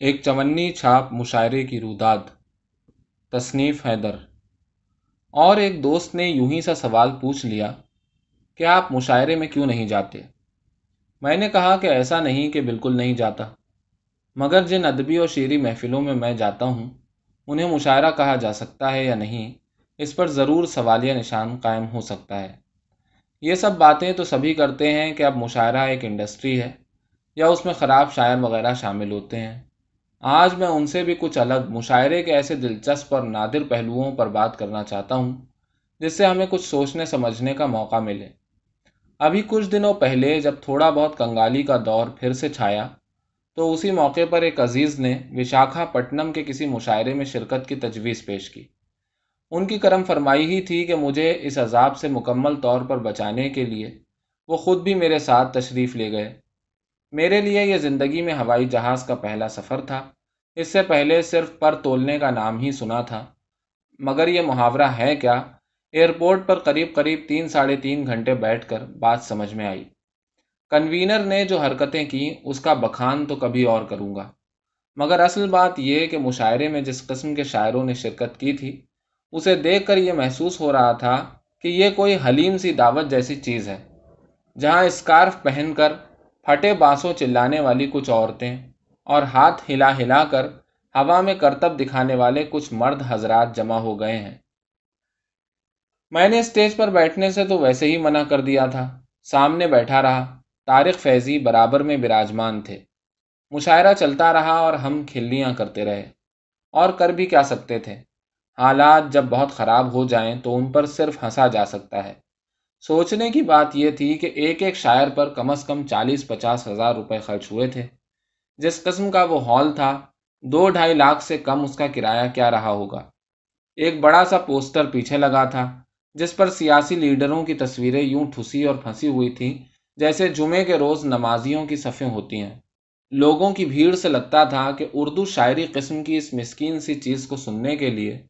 ایک چونی چھاپ مشاعرے کی روداد، تصنیف حیدر۔ اور ایک دوست نے یوں ہی سا سوال پوچھ لیا کہ آپ مشاعرے میں کیوں نہیں جاتے؟ میں نے کہا کہ ایسا نہیں کہ بالکل نہیں جاتا، مگر جن ادبی اور شعری محفلوں میں میں جاتا ہوں، انہیں مشاعرہ کہا جا سکتا ہے یا نہیں، اس پر ضرور سوالیہ نشان قائم ہو سکتا ہے۔ یہ سب باتیں تو سبھی کرتے ہیں کہ اب مشاعرہ ایک انڈسٹری ہے یا اس میں خراب شاعر وغیرہ شامل ہوتے ہیں۔ آج میں ان سے بھی کچھ الگ مشاعرے کے ایسے دلچسپ اور نادر پہلوؤں پر بات کرنا چاہتا ہوں، جس سے ہمیں کچھ سوچنے، سمجھنے کا موقع ملے۔ ابھی کچھ دنوں پہلے جب تھوڑا بہت کنگالی کا دور پھر سے چھایا، تو اسی موقع پر ایک عزیز نے وشاکھا پٹنم کے کسی مشاعرے میں شرکت کی تجویز پیش کی۔ ان کی کرم فرمائی ہی تھی کہ مجھے اس عذاب سے مکمل طور پر بچانے کے لیے وہ خود بھی میرے ساتھ تشریف لے گئے۔ میرے لیے یہ زندگی میں ہوائی جہاز کا پہلا سفر تھا۔ اس سے پہلے صرف پر تولنے کا نام ہی سنا تھا۔ مگر یہ محاورہ ہے کیا؟ ایئرپورٹ پر قریب قریب تین ساڑھے تین گھنٹے بیٹھ کر بات سمجھ میں آئی۔ کنوینر نے جو حرکتیں کی، اس کا بخان تو کبھی اور کروں گا۔ مگر اصل بات یہ کہ مشاعرے میں جس قسم کے شاعروں نے شرکت کی تھی، اسے دیکھ کر یہ محسوس ہو رہا تھا کہ یہ کوئی حلیم سی دعوت جیسی چیز ہے، جہاں اسکارف پہن کر پھٹے بانسوں چلانے والی کچھ عورتیں اور ہاتھ ہلا ہلا کر ہوا میں کرتب دکھانے والے کچھ مرد حضرات جمع ہو گئے ہیں۔ میں نے اسٹیج پر بیٹھنے سے تو ویسے ہی منع کر دیا تھا۔ سامنے بیٹھا رہا۔ طارق فیضی برابر میں براجمان تھے۔ مشاعرہ چلتا رہا اور ہم کھلیاں کرتے رہے۔ اور کر بھی کیا سکتے تھے۔ حالات جب بہت خراب ہو جائیں تو ان پر صرف ہنسا جا سکتا ہے۔ سوچنے کی بات یہ تھی کہ ایک ایک شاعر پر کم از کم چالیس پچاس ہزار روپے خرچ ہوئے تھے۔ جس قسم کا وہ ہال تھا، دو ڈھائی لاکھ سے کم اس کا کرایہ کیا رہا ہوگا۔ ایک بڑا سا پوسٹر پیچھے لگا تھا، جس پر سیاسی لیڈروں کی تصویریں یوں ٹھسی اور پھنسی ہوئی تھیں جیسے جمعے کے روز نمازیوں کی صفیں ہوتی ہیں۔ لوگوں کی بھیڑ سے لگتا تھا کہ اردو شاعری قسم کی اس مسکین سی چیز کو سننے کے لیے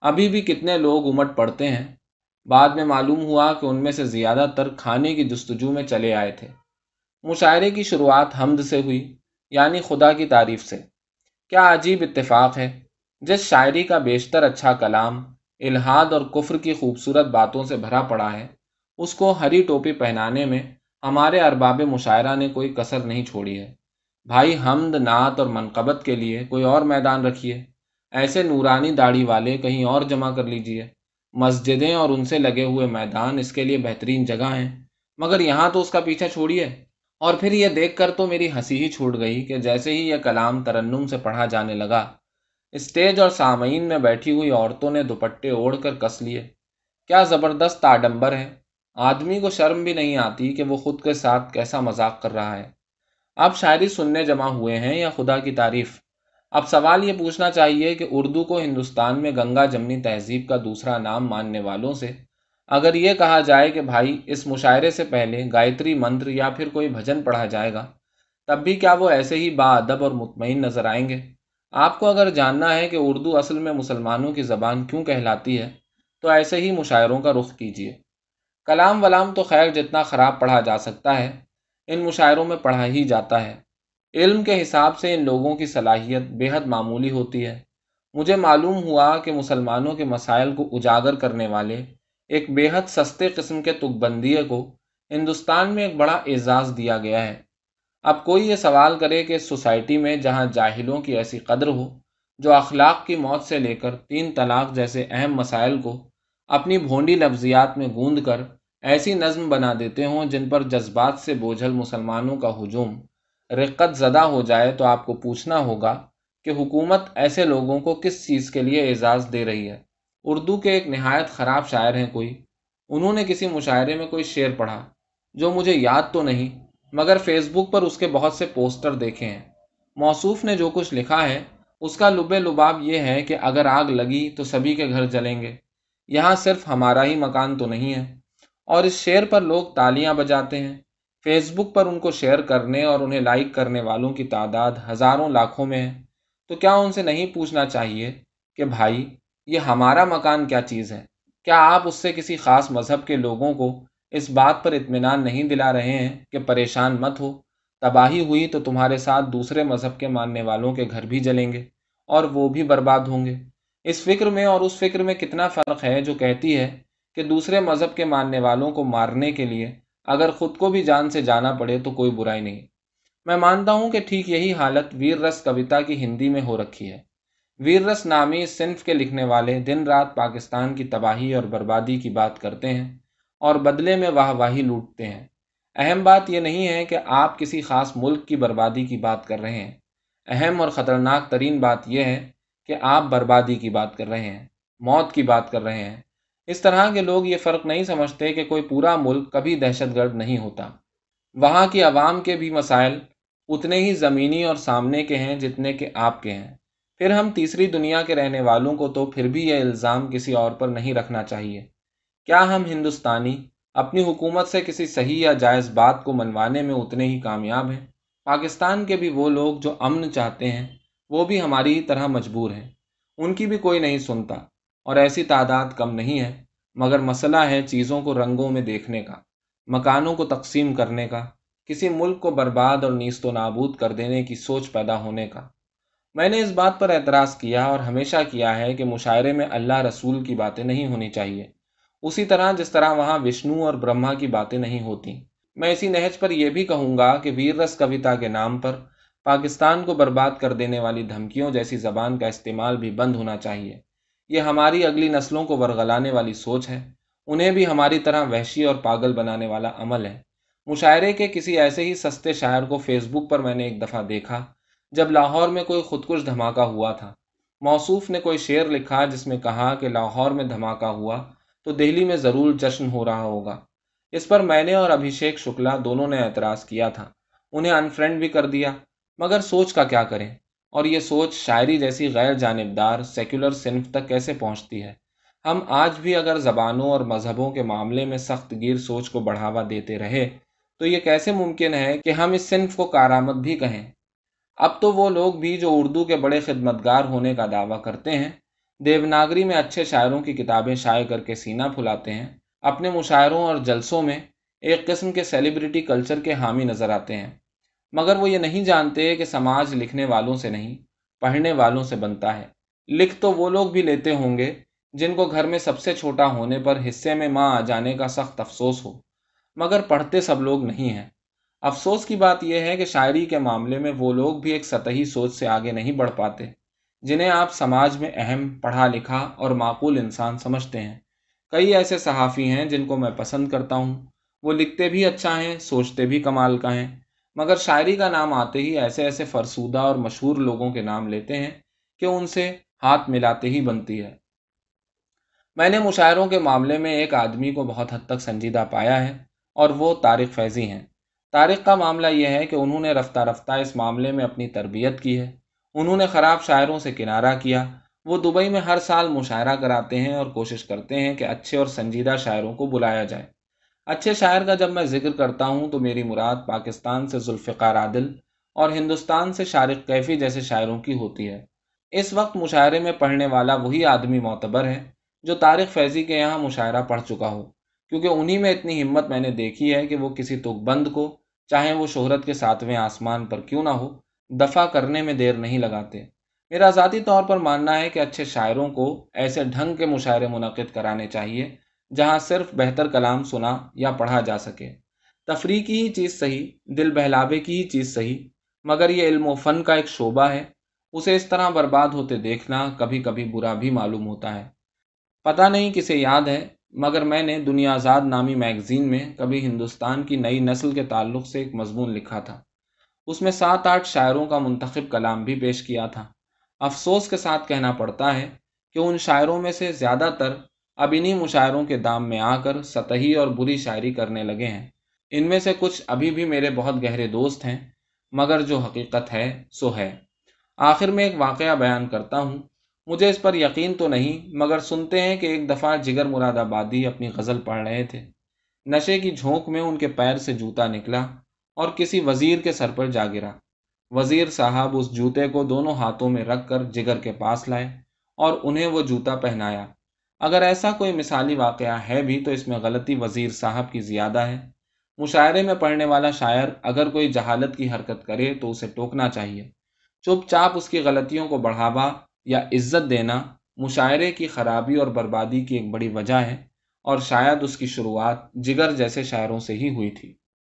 ابھی بھی کتنے لوگ امٹ پڑتے ہیں۔ بعد میں معلوم ہوا کہ ان میں سے زیادہ تر کھانے کی جستجو میں چلے آئے تھے۔ مشاعرے کی شروعات حمد سے ہوئی۔ یعنی خدا کی تعریف سے۔ کیا عجیب اتفاق ہے۔ جس شاعری کا بیشتر اچھا کلام الہاد اور کفر کی خوبصورت باتوں سے بھرا پڑا ہے، اس کو ہری ٹوپی پہنانے میں ہمارے ارباب مشاعرہ نے کوئی کسر نہیں چھوڑی ہے۔ بھائی، حمد، نعت اور منقبت کے لیے کوئی اور میدان رکھیے۔ ایسے نورانی داڑھی والے کہیں اور جمع کر لیجیے۔ مسجدیں اور ان سے لگے ہوئے میدان اس کے لیے بہترین جگہ ہیں۔ مگر یہاں تو اس کا پیچھا چھوڑیے۔ اور پھر یہ دیکھ کر تو میری ہنسی ہی چھوٹ گئی کہ جیسے ہی یہ کلام ترنم سے پڑھا جانے لگا۔ اسٹیج اور سامعین میں بیٹھی ہوئی عورتوں نے دوپٹے اوڑھ کر کس لیے۔ کیا زبردست آڈمبر ہے۔ آدمی کو شرم بھی نہیں آتی کہ وہ خود کے ساتھ کیسا مذاق کر رہا ہے۔ اب شاعری سننے جمع ہوئے ہیں یا خدا کی تعریف۔ اب سوال یہ پوچھنا چاہیے کہ اردو کو ہندوستان میں گنگا جمنی تہذیب کا دوسرا نام ماننے والوں سے اگر یہ کہا جائے کہ بھائی اس مشاعرے سے پہلے گایتری منتر یا پھر کوئی بھجن پڑھا جائے گا، تب بھی کیا وہ ایسے ہی با ادب اور مطمئن نظر آئیں گے؟ آپ کو اگر جاننا ہے کہ اردو اصل میں مسلمانوں کی زبان کیوں کہلاتی ہے، تو ایسے ہی مشاعروں کا رخ کیجیے کلام ولام تو خیر جتنا خراب پڑھا جا سکتا ہے، ان مشاعروں میں پڑھا ہی جاتا ہے۔ علم کے حساب سے ان لوگوں کی صلاحیت بے حد معمولی ہوتی ہے۔ مجھے معلوم ہوا کہ مسلمانوں کے مسائل کو اجاگر کرنے والے ایک بے حد سستے قسم کے تک بندیے کو ہندوستان میں ایک بڑا اعزاز دیا گیا ہے۔ اب کوئی یہ سوال کرے کہ سوسائٹی میں جہاں جاہلوں کی ایسی قدر ہو، جو اخلاق کی موت سے لے کر تین طلاق جیسے اہم مسائل کو اپنی بھونڈی لفظیات میں گوند کر ایسی نظم بنا دیتے ہوں جن پر جذبات سے بوجھل مسلمانوں کا ہجوم رقت زدہ ہو جائے تو آپ کو پوچھنا ہوگا کہ حکومت ایسے لوگوں کو کس چیز کے لیے اعزاز دے رہی ہے۔ اردو کے ایک نہایت خراب شاعر ہیں کوئی۔ انہوں نے کسی مشاعرے میں کوئی شعر پڑھا جو مجھے یاد تو نہیں، مگر فیس بک پر اس کے بہت سے پوسٹر دیکھے ہیں۔ موصوف نے جو کچھ لکھا ہے، اس کا لب لباب یہ ہے کہ اگر آگ لگی تو سبھی کے گھر جلیں گے۔ یہاں صرف ہمارا ہی مکان تو نہیں ہے۔ اور اس شعر پر لوگ تالیاں بجاتے ہیں۔ فیس بک پر ان کو شیئر کرنے اور انہیں لائک کرنے والوں کی تعداد ہزاروں لاکھوں میں ہے۔ تو کیا ان سے نہیں پوچھنا چاہیے کہ بھائی یہ ہمارا مکان کیا چیز ہے؟ کیا آپ اس سے کسی خاص مذہب کے لوگوں کو اس بات پر اطمینان نہیں دلا رہے ہیں کہ پریشان مت ہو؟ تباہی ہوئی تو تمہارے ساتھ دوسرے مذہب کے ماننے والوں کے گھر بھی جلیں گے اور وہ بھی برباد ہوں گے۔ اس فکر میں اور اس فکر میں کتنا فرق ہے جو کہتی ہے کہ دوسرے مذہب کے ماننے والوں کو مارنے کے لیے اگر خود کو بھی جان سے جانا پڑے تو کوئی برائی نہیں۔ میں مانتا ہوں کہ ٹھیک یہی حالت ویر رس کویتا کی ہندی میں ہو رکھی ہے۔ ویر رس نامی صنف کے لکھنے والے دن رات پاکستان کی تباہی اور بربادی کی بات کرتے ہیں اور بدلے میں واہ واہی لوٹتے ہیں۔ اہم بات یہ نہیں ہے کہ آپ کسی خاص ملک کی بربادی کی بات کر رہے ہیں۔ اہم اور خطرناک ترین بات یہ ہے کہ آپ بربادی کی بات کر رہے ہیں، موت کی بات کر رہے ہیں۔ اس طرح کے لوگ یہ فرق نہیں سمجھتے کہ کوئی پورا ملک کبھی دہشت گرد نہیں ہوتا۔ وہاں کی عوام کے بھی مسائل اتنے ہی زمینی اور سامنے کے ہیں جتنے کہ آپ کے ہیں۔ پھر ہم تیسری دنیا کے رہنے والوں کو تو پھر بھی یہ الزام کسی اور پر نہیں رکھنا چاہیے۔ کیا ہم ہندوستانی اپنی حکومت سے کسی صحیح یا جائز بات کو منوانے میں اتنے ہی کامیاب ہیں؟ پاکستان کے بھی وہ لوگ جو امن چاہتے ہیں، وہ بھی ہماری طرح مجبور ہیں۔ ان کی بھی کوئی نہیں سنتا اور ایسی تعداد کم نہیں ہے، مگر مسئلہ ہے چیزوں کو رنگوں میں دیکھنے کا، مکانوں کو تقسیم کرنے کا، کسی ملک کو برباد اور نیست و نابود کر دینے کی سوچ پیدا ہونے کا۔ میں نے اس بات پر اعتراض کیا اور ہمیشہ کیا ہے کہ مشاعرے میں اللہ رسول کی باتیں نہیں ہونی چاہیے۔ اسی طرح جس طرح وہاں وشنو اور برہما کی باتیں نہیں ہوتی میں اسی نہج پر یہ بھی کہوں گا کہ ویر رس کویتا کے نام پر پاکستان کو برباد کر دینے والی دھمکیوں جیسی زبان کا استعمال بھی بند ہونا چاہیے۔ یہ ہماری اگلی نسلوں کو ورگلانے والی سوچ ہے۔ انہیں بھی ہماری طرح وحشی اور پاگل بنانے والا عمل ہے۔ مشاعرے کے کسی ایسے ہی سستے شاعر کو فیس بک پر میں نے ایک دفعہ دیکھا۔ جب لاہور میں کوئی خودکش دھماکہ ہوا تھا۔ موصوف نے کوئی شعر لکھا جس میں کہا کہ لاہور میں دھماکہ ہوا تو دہلی میں ضرور جشن ہو رہا ہوگا۔ اس پر میں نے اور ابھیشیک شکلا دونوں نے اعتراض کیا تھا۔ انہیں انفرینڈ بھی کر دیا۔ مگر سوچ کا کیا کریں؟ اور یہ سوچ شاعری جیسی غیر جانبدار سیکولر صنف تک کیسے پہنچتی ہے؟ ہم آج بھی اگر زبانوں اور مذہبوں کے معاملے میں سخت گیر سوچ کو بڑھاوا دیتے رہے تو یہ کیسے ممکن ہے کہ ہم اس صنف کو کارآمد بھی کہیں؟ اب تو وہ لوگ بھی جو اردو کے بڑے خدمتگار ہونے کا دعویٰ کرتے ہیں، دیوناگری میں اچھے شاعروں کی کتابیں شائع کر کے سینہ پھلاتے ہیں۔ اپنے مشاعروں اور جلسوں میں ایک قسم کے سیلیبریٹی کلچر کے حامی نظر آتے ہیں۔ مگر وہ یہ نہیں جانتے کہ سماج لکھنے والوں سے نہیں، پڑھنے والوں سے بنتا ہے۔ لکھ تو وہ لوگ بھی لیتے ہوں گے جن کو گھر میں سب سے چھوٹا ہونے پر حصے میں ماں آ جانے کا سخت افسوس ہو۔ مگر پڑھتے سب لوگ نہیں ہیں۔ افسوس کی بات یہ ہے کہ شاعری کے معاملے میں وہ لوگ بھی ایک سطحی سوچ سے آگے نہیں بڑھ پاتے، جنہیں آپ سماج میں اہم پڑھا لکھا اور معقول انسان سمجھتے ہیں۔ کئی ایسے صحافی ہیں جن کو میں پسند کرتا ہوں۔ وہ لکھتے بھی اچھا ہیں، سوچتے بھی کمال کا ہیں۔ مگر شاعری کا نام آتے ہی ایسے ایسے فرسودہ اور مشہور لوگوں کے نام لیتے ہیں کہ ان سے ہاتھ ملاتے ہی بنتی ہے۔ میں نے مشاعروں کے معاملے میں ایک آدمی کو بہت حد تک سنجیدہ پایا ہے اور وہ طارق فیضی ہیں۔ طارق کا معاملہ یہ ہے کہ انہوں نے رفتہ رفتہ اس معاملے میں اپنی تربیت کی ہے۔ انہوں نے خراب شاعروں سے کنارہ کیا۔ وہ دبئی میں ہر سال مشاعرہ کراتے ہیں اور کوشش کرتے ہیں کہ اچھے اور سنجیدہ شاعروں کو بلایا جائے۔ اچھے شاعر کا جب میں ذکر کرتا ہوں تو میری مراد پاکستان سے ذوالفقار عادل اور ہندوستان سے شارق کیفی جیسے شاعروں کی ہوتی ہے۔ اس وقت مشاعرے میں پڑھنے والا وہی آدمی معتبر ہے جو طارق فیضی کے یہاں مشاعرہ پڑھ چکا ہو، کیونکہ انہی میں اتنی ہمت میں نے دیکھی ہے کہ وہ کسی تک بند کو چاہے وہ شہرت کے ساتویں آسمان پر کیوں نہ ہو دفع کرنے میں دیر نہیں لگاتے۔ میرا ذاتی طور پر ماننا ہے کہ اچھے شاعروں کو ایسے ڈھنگ کے مشاعرے منعقد کرانے چاہیے جہاں صرف بہتر کلام سنا یا پڑھا جا سکے۔ تفریح کی ہی چیز صحیح، دل بہلاوے کی ہی چیز صحیح، مگر یہ علم و فن کا ایک شعبہ ہے۔ اسے اس طرح برباد ہوتے دیکھنا کبھی کبھی برا بھی معلوم ہوتا ہے۔ پتہ نہیں کسے یاد ہے مگر میں نے دنیا آزاد نامی میگزین میں کبھی ہندوستان کی نئی نسل کے تعلق سے ایک مضمون لکھا تھا۔ اس میں سات آٹھ شاعروں کا منتخب کلام بھی پیش کیا تھا۔ افسوس کے ساتھ کہنا پڑتا ہے کہ ان شاعروں میں سے زیادہ تر اب انہیں مشاعروں کے دام میں آ کر سطحی اور بری شاعری کرنے لگے ہیں۔ ان میں سے کچھ ابھی بھی میرے بہت گہرے دوست ہیں، مگر جو حقیقت ہے، سو ہے۔ آخر میں ایک واقعہ بیان کرتا ہوں۔ مجھے اس پر یقین تو نہیں، مگر سنتے ہیں کہ ایک دفعہ جگر مراد آبادی اپنی غزل پڑھ رہے تھے۔ نشے کی جھونک میں ان کے پیر سے جوتا نکلا اور کسی وزیر کے سر پر جا گرا۔ وزیر صاحب اس جوتے کو دونوں ہاتھوں میں رکھ کر جگر کے پاس لائے اور انہیں وہ جوتا پہنایا۔ اگر ایسا کوئی مثالی واقعہ ہے بھی تو اس میں غلطی وزیر صاحب کی زیادہ ہے۔ مشاعرے میں پڑھنے والا شاعر اگر کوئی جہالت کی حرکت کرے تو اسے ٹوکنا چاہیے۔ چپ چاپ اس کی غلطیوں کو بڑھاوا یا عزت دینا مشاعرے کی خرابی اور بربادی کی ایک بڑی وجہ ہے اور شاید اس کی شروعات جگر جیسے شاعروں سے ہی ہوئی تھی۔